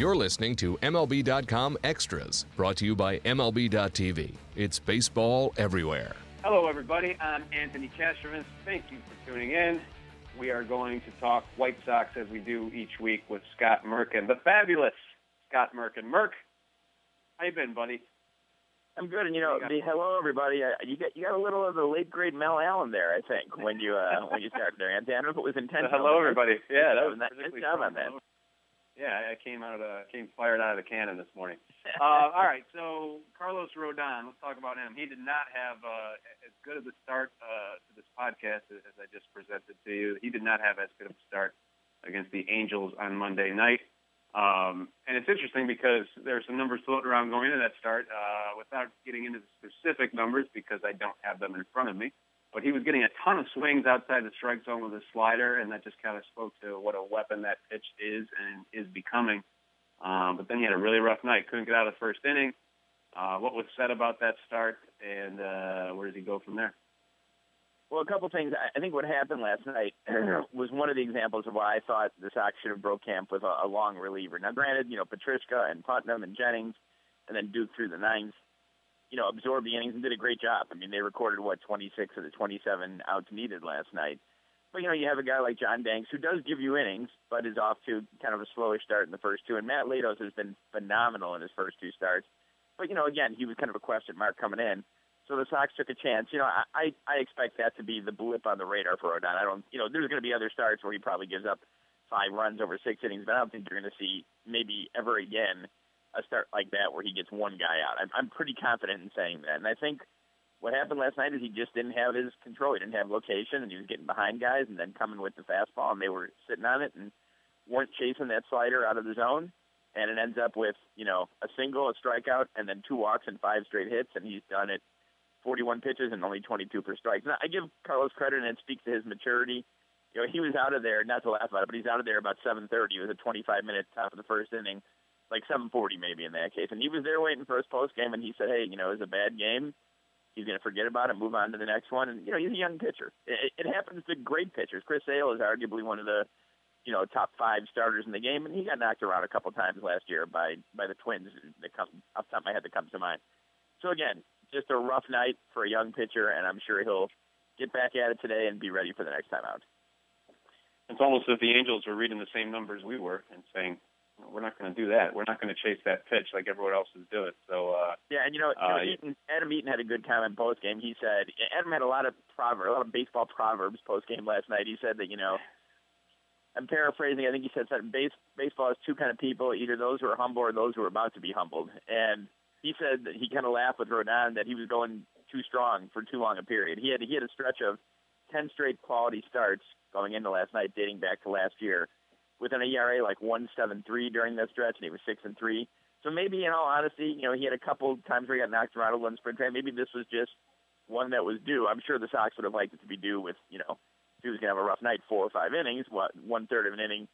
You're listening to MLB.com Extras, brought to you by MLB.tv. It's baseball everywhere. Hello, everybody. I'm Anthony Castrovince. Thank you for tuning in. We are going to talk White Sox as we do each week with Scott Merkin, the fabulous Scott Merkin. Merk, how you been, buddy? I'm good, and you know, the, hello everybody. Uh, you got you got a little of the late great Mel Allen there, I think, when you uh, when you started there. And I don't know if it was intentional. hello everybody. Yeah, that was nice job on that. Yeah, I came out of the came fired out of the cannon this morning. uh, all right, so Carlos Rodon, let's talk about him. He did not have uh, as good of a start uh, to this podcast as, as I just presented to you. He did not have as good of a start against the Angels on Monday night. Um, and it's interesting because there's some numbers floating around going into that start uh, without getting into the specific numbers because I don't have them in front of me. But he was getting a ton of swings outside the strike zone with his slider, and that just kind of spoke to what a weapon that pitch is and is becoming. Um, but then he had a really rough night. Couldn't get out of the first inning. Uh, what was said about that start, and uh, where does he go from there? Well, a couple things. I think what happened last night was one of the examples of why I thought the Sox should have broke camp with a, a long reliever. Now, granted, you know Petricka and Putnam and Jennings, and then Duke through the nines, you know, absorbed the innings and did a great job. I mean, they recorded what 26 of the 27 outs needed last night. But you know, you have a guy like John Danks who does give you innings, but is off to kind of a slowish start in the first two. And Matt Latos has been phenomenal in his first two starts. But you know, again, he was kind of a question mark coming in. So the Sox took a chance. You know, I I expect that to be the blip on the radar for Rodon. I don't, you know, there's going to be other starts where he probably gives up five runs over six innings, but I don't think you're going to see maybe ever again a start like that where he gets one guy out. I'm, I'm pretty confident in saying that, and I think what happened last night is he just didn't have his control. He didn't have location, and he was getting behind guys and then coming with the fastball, and they were sitting on it and weren't chasing that slider out of the zone. And it ends up with you know a single, a strikeout, and then two walks and five straight hits, and he's done it 41 pitches and only 22 per strike. Now, I give Carlos credit, and it speaks to his maturity. You know, he was out of there, not to laugh about it, but he's out of there about 7:30. It was a 25 minute top of the first inning, like 7:40 maybe in that case, and he was there waiting for his post game, and he said, "Hey, you know, it was a bad game. He's going to forget about it, move on to the next one." And you know, he's a young pitcher. It, it happens to great pitchers. Chris Sale is arguably one of the you know top five starters in the game, and he got knocked around a couple times last year by by the Twins. That come off the top of my head that comes to mind. So again, just a rough night for a young pitcher, and I'm sure he'll get back at it today and be ready for the next time out. It's almost as if the Angels were reading the same numbers we were and saying, "We're not going to do that. We're not going to chase that pitch like everyone else is doing." So uh, yeah, and you know, you know uh, Eaton, Adam Eaton had a good comment post game. He said Adam had a lot of proverbs, a lot of baseball proverbs post game last night. He said that you know. I'm paraphrasing. I think he said that base, baseball has two kind of people: either those who are humble or those who are about to be humbled. And he said that he kind of laughed with Rodon that he was going too strong for too long a period. He had he had a stretch of ten straight quality starts going into last night, dating back to last year, with an ERA like one seven three during that stretch, and he was six and three. So maybe, in all honesty, you know, he had a couple times where he got knocked around little in sprint train. Maybe this was just one that was due. I'm sure the Sox would have liked it to be due with, you know, if he was going to have a rough night, four or five innings, what one third of an inning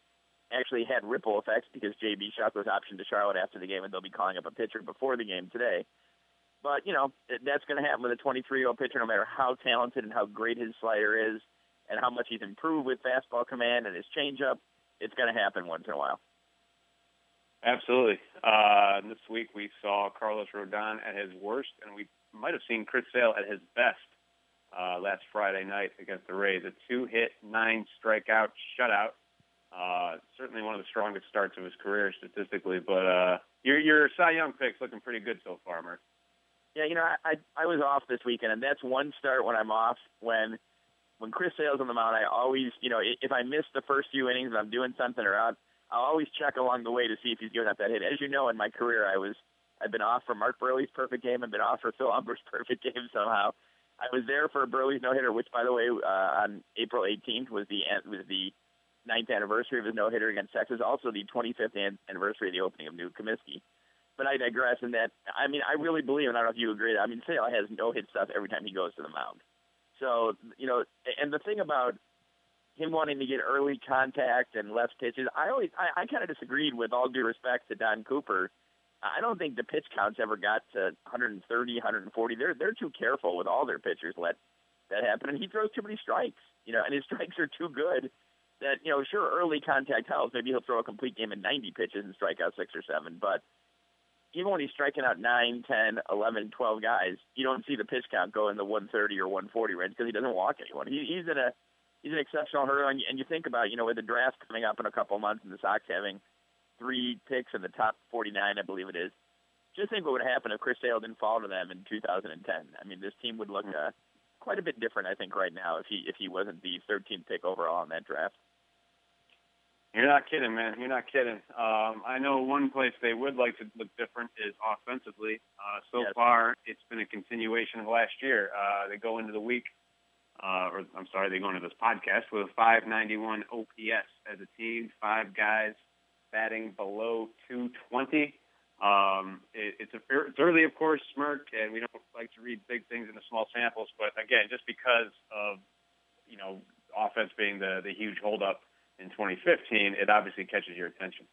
actually had ripple effects because JB Shuck was optioned to Charlotte after the game, and they'll be calling up a pitcher before the game today. But you know that's going to happen with a 23-year-old pitcher, no matter how talented and how great his slider is, and how much he's improved with fastball command and his changeup. It's going to happen once in a while. Absolutely. Uh, this week we saw Carlos Rodon at his worst, and we might have seen Chris Sale at his best uh, last Friday night against the Rays. A two-hit, nine-strikeout shutout uh, certainly one of the strongest starts of his career statistically. But uh, your your Cy Young pick's looking pretty good so far, Mark. Yeah, you know, I, I I was off this weekend, and that's one start when I'm off. When when Chris Sale's on the mound, I always, you know, if I miss the first few innings and I'm doing something or out, I'll always check along the way to see if he's giving up that hit. As you know, in my career, I was I've been off for Mark Buehrle's perfect game and been off for Phil Humber's perfect game somehow. I was there for Buehrle's no hitter, which, by the way, uh, on April 18th was the was the ninth anniversary of his no hitter against Texas, also the 25th anniversary of the opening of New Comiskey. But I digress in that, I mean, I really believe, and I don't know if you agree, I mean, Sale has no hit stuff every time he goes to the mound. So, you know, and the thing about him wanting to get early contact and left pitches, I always, I, I kind of disagreed with all due respect to Don Cooper. I don't think the pitch counts ever got to 130, 140. They're they're too careful with all their pitchers. Let that happen, and he throws too many strikes. You know, and his strikes are too good that you know, sure, early contact helps. Maybe he'll throw a complete game in 90 pitches and strike out six or seven, but even when he's striking out 9, 10, 11, 12 guys, you don't see the pitch count go in the 130 or 140 range because he doesn't walk anyone. He, he's in a he's an exceptional hurdler, and, and you think about you know with the draft coming up in a couple of months and the Sox having three picks in the top 49, I believe it is. Just think what would happen if Chris Sale didn't fall to them in 2010. I mean, this team would look uh, quite a bit different, I think, right now if he if he wasn't the 13th pick overall in that draft. You're not kidding, man. You're not kidding. Um, I know one place they would like to look different is offensively. Uh, so yes. far, it's been a continuation of last year. Uh, they go into the week, uh, or I'm sorry, they go into this podcast with a 591 OPS as a team, five guys batting below 220. Um, it, it's, a, it's early, of course, Smirk, and we don't like to read big things into small samples. But again, just because of you know offense being the the huge holdup in 2015, it obviously catches your attention.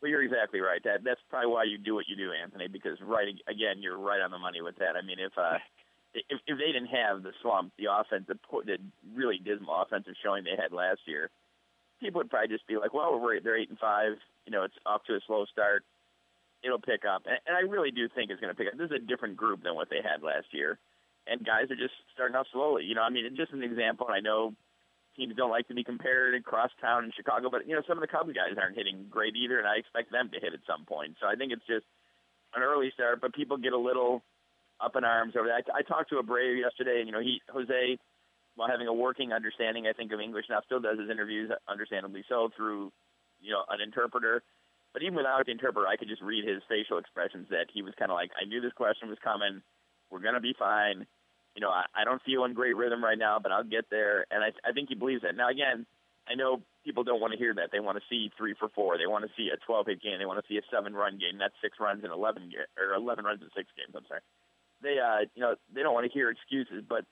Well, you're exactly right. That that's probably why you do what you do, Anthony. Because right again, you're right on the money with that. I mean, if uh, if, if they didn't have the slump, the offense, the, the really dismal offensive showing they had last year, people would probably just be like, "Well, we're they're eight and five. You know, it's off to a slow start. It'll pick up." And, and I really do think it's going to pick up. This is a different group than what they had last year, and guys are just starting off slowly. You know, I mean, just an example. And I know teams don't like to be compared across town in Chicago, but you know, some of the Cubs guys aren't hitting great either, and I expect them to hit at some point. So I think it's just an early start, but people get a little up in arms over that. I, I talked to Abreu yesterday, and you know, he Jose while having a working understanding, I think, of English now, still does his interviews, understandably so, through you know an interpreter. But even without the interpreter, I could just read his facial expressions that he was kind of like, I knew this question was coming. We're gonna be fine. You know, I, I don't feel in great rhythm right now, but I'll get there. And I, I think he believes it. Now, again, I know people don't want to hear that. They want to see three for four. They want to see a 12 hit game. They want to see a seven run game. That's six runs in 11 or 11 runs in six games. I'm sorry. They, uh, you know, they don't want to hear excuses, but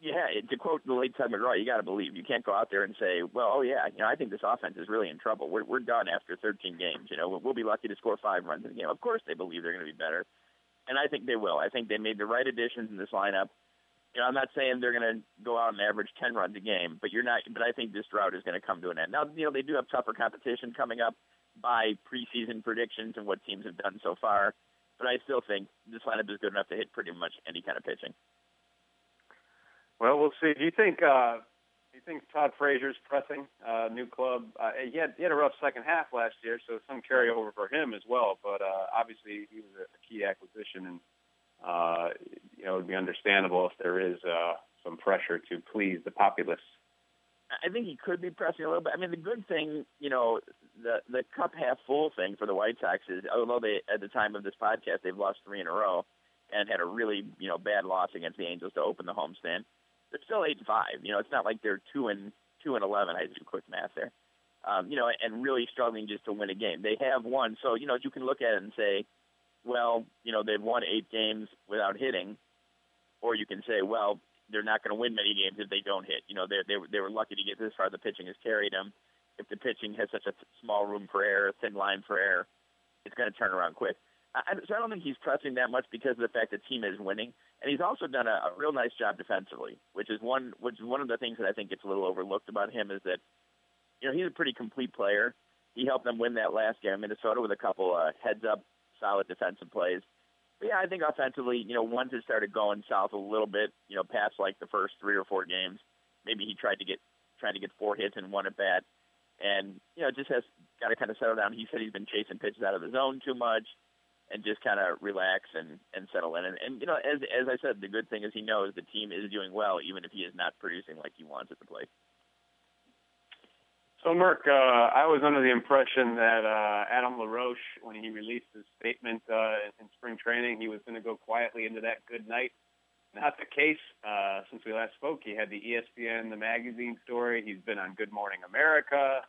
yeah, to quote the late Tug McGraw, you got to believe. You can't go out there and say, well, oh yeah, you know, I think this offense is really in trouble. We're we're done after 13 games. You know, we'll be lucky to score five runs in a game. Of course, they believe they're going to be better, and I think they will. I think they made the right additions in this lineup. You know, I'm not saying they're going to go out and average 10 runs a game, but you're not. But I think this drought is going to come to an end. Now, you know, they do have tougher competition coming up by preseason predictions and what teams have done so far, but I still think this lineup is good enough to hit pretty much any kind of pitching. Well, we'll see. Do you think uh, think Todd Frazier's pressing uh, new club? Uh, he had he had a rough second half last year, so some carryover for him as well. But uh, obviously, he was a, key acquisition, and uh, you know it would be understandable if there is uh, some pressure to please the populace. I think he could be pressing a little bit. I mean, the good thing, you know, the the cup half full thing for the White Sox is, although they at the time of this podcast they've lost three in a row and had a really you know bad loss against the Angels to open the homestand they're still eight and five. You know, it's not like they're two and two and eleven. I do quick math there. Um, you know, and really struggling just to win a game. They have won, so you know you can look at it and say, well, you know they've won eight games without hitting, or you can say, well, they're not going to win many games if they don't hit. You know, they they they were lucky to get this far. The pitching has carried them. If the pitching has such a small room for error, thin line for error, it's going to turn around quick. I, so I don't think he's pressing that much because of the fact the team is winning, and he's also done a, a real nice job defensively, which is one which is one of the things that I think gets a little overlooked about him is that you know he's a pretty complete player. He helped them win that last game in Minnesota with a couple uh, heads up solid defensive plays. But yeah, I think offensively, you know, once it started going south a little bit, you know, past like the first three or four games, maybe he tried to get trying to get four hits in one at bat, and you know, just has got to kind of settle down. He said he's been chasing pitches out of the zone too much and just kind of relax and and settle in. And, and you know, as as I said, the good thing is he knows the team is doing well, even if he is not producing like he wants it to play. So, Merk, uh, I was under the impression that uh, Adam LaRoche, when he released his statement uh, in spring training, he was going to go quietly into that good night. Not the case. Uh, since we last spoke, he had the ESPN, the magazine story. He's been on Good Morning America.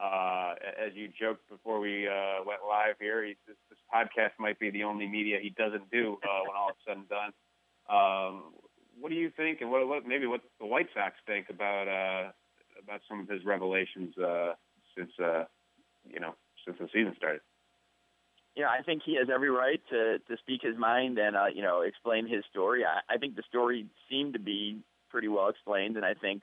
Uh, as you joked before we uh, went live here, he, this, this podcast might be the only media he doesn't do uh, when all is said and done. Um, what do you think, and what, what maybe what the White Sox think about uh, about some of his revelations uh, since uh, you know since the season started? Yeah, I think he has every right to to speak his mind and uh, you know explain his story. I, I think the story seemed to be pretty well explained, and I think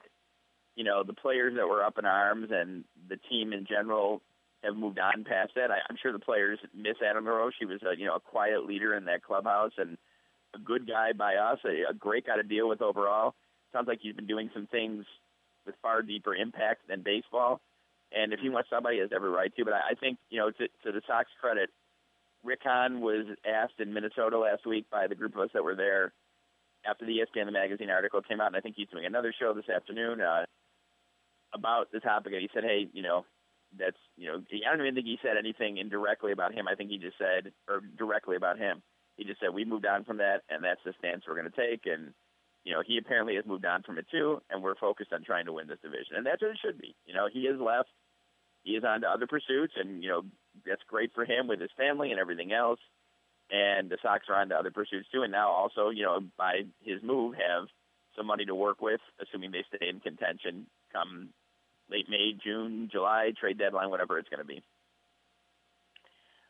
you know, the players that were up in arms and the team in general have moved on past that. I, I'm sure the players miss Adam LaRoche. She was a you know a quiet leader in that clubhouse and a good guy by us, a, a great guy to deal with overall. Sounds like he's been doing some things with far deeper impact than baseball. And if he wants somebody, he has every right to. But I, I think you know to, to the Sox credit, Rick Hahn was asked in Minnesota last week by the group of us that were there after the ESPN the magazine article came out, and I think he's doing another show this afternoon uh, about the topic. And he said, "Hey, you know, that's you know, I don't even think he said anything indirectly about him. I think he just said, or directly about him. He just said we moved on from that, and that's the stance we're going to take. And you know, he apparently has moved on from it too, and we're focused on trying to win this division, and that's what it should be. You know, he has left. He is on to other pursuits, and you know that's great for him with his family and everything else. And the Sox are on to other pursuits too, and now also, you know, by his move, have some money to work with, assuming they stay in contention come late May, June, July, trade deadline, whatever it's going to be.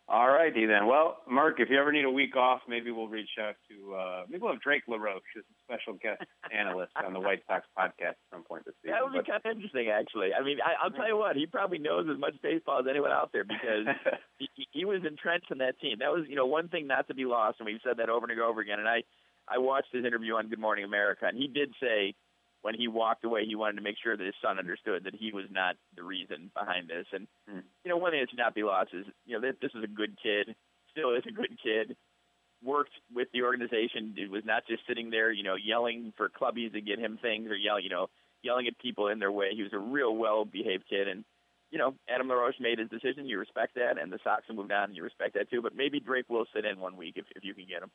All righty then. Well, Mark, if you ever need a week off, maybe we'll reach out to uh, maybe we'll have Drake LaRoche as a special guest analyst on the White Sox podcast at some point this season. That would be kind of interesting, actually. I mean, I, I'll tell you what, he probably knows as much baseball as anyone out there because he, he was entrenched in that team. That was, you know, one thing not to be lost, and we've said that over and over again. And I, I watched his interview on Good Morning America, and he did say when he walked away, he wanted to make sure that his son understood that he was not the reason behind this. And mm. you know, one thing that should not be lost is you know this, this is a good kid, still is a good kid. Worked with the organization. It was not just sitting there, you know, yelling for clubbies to get him things or yell, you know, yelling at people in their way. He was a real well-behaved kid, and you know, Adam LaRoche made his decision. You respect that, and the Sox have moved on. And you respect that too. But maybe Drake will sit in one week if if you can get him.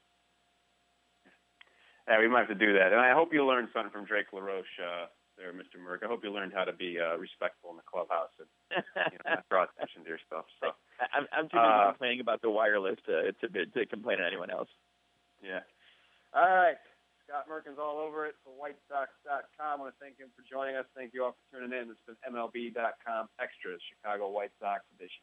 Yeah, we might have to do that. And I hope you learned something from Drake LaRoche uh, there, Mr. Merk. I hope you learned how to be uh, respectful in the clubhouse and you know, not draw attention to your stuff. So I'm, I'm too busy uh, complaining about the wireless to, to to complain to anyone else. Yeah. All right. Scott Merkin's all over it for WhiteSox.com. I want to thank him for joining us. Thank you all for tuning in. This has been MLB.com Extras, Chicago White Sox edition.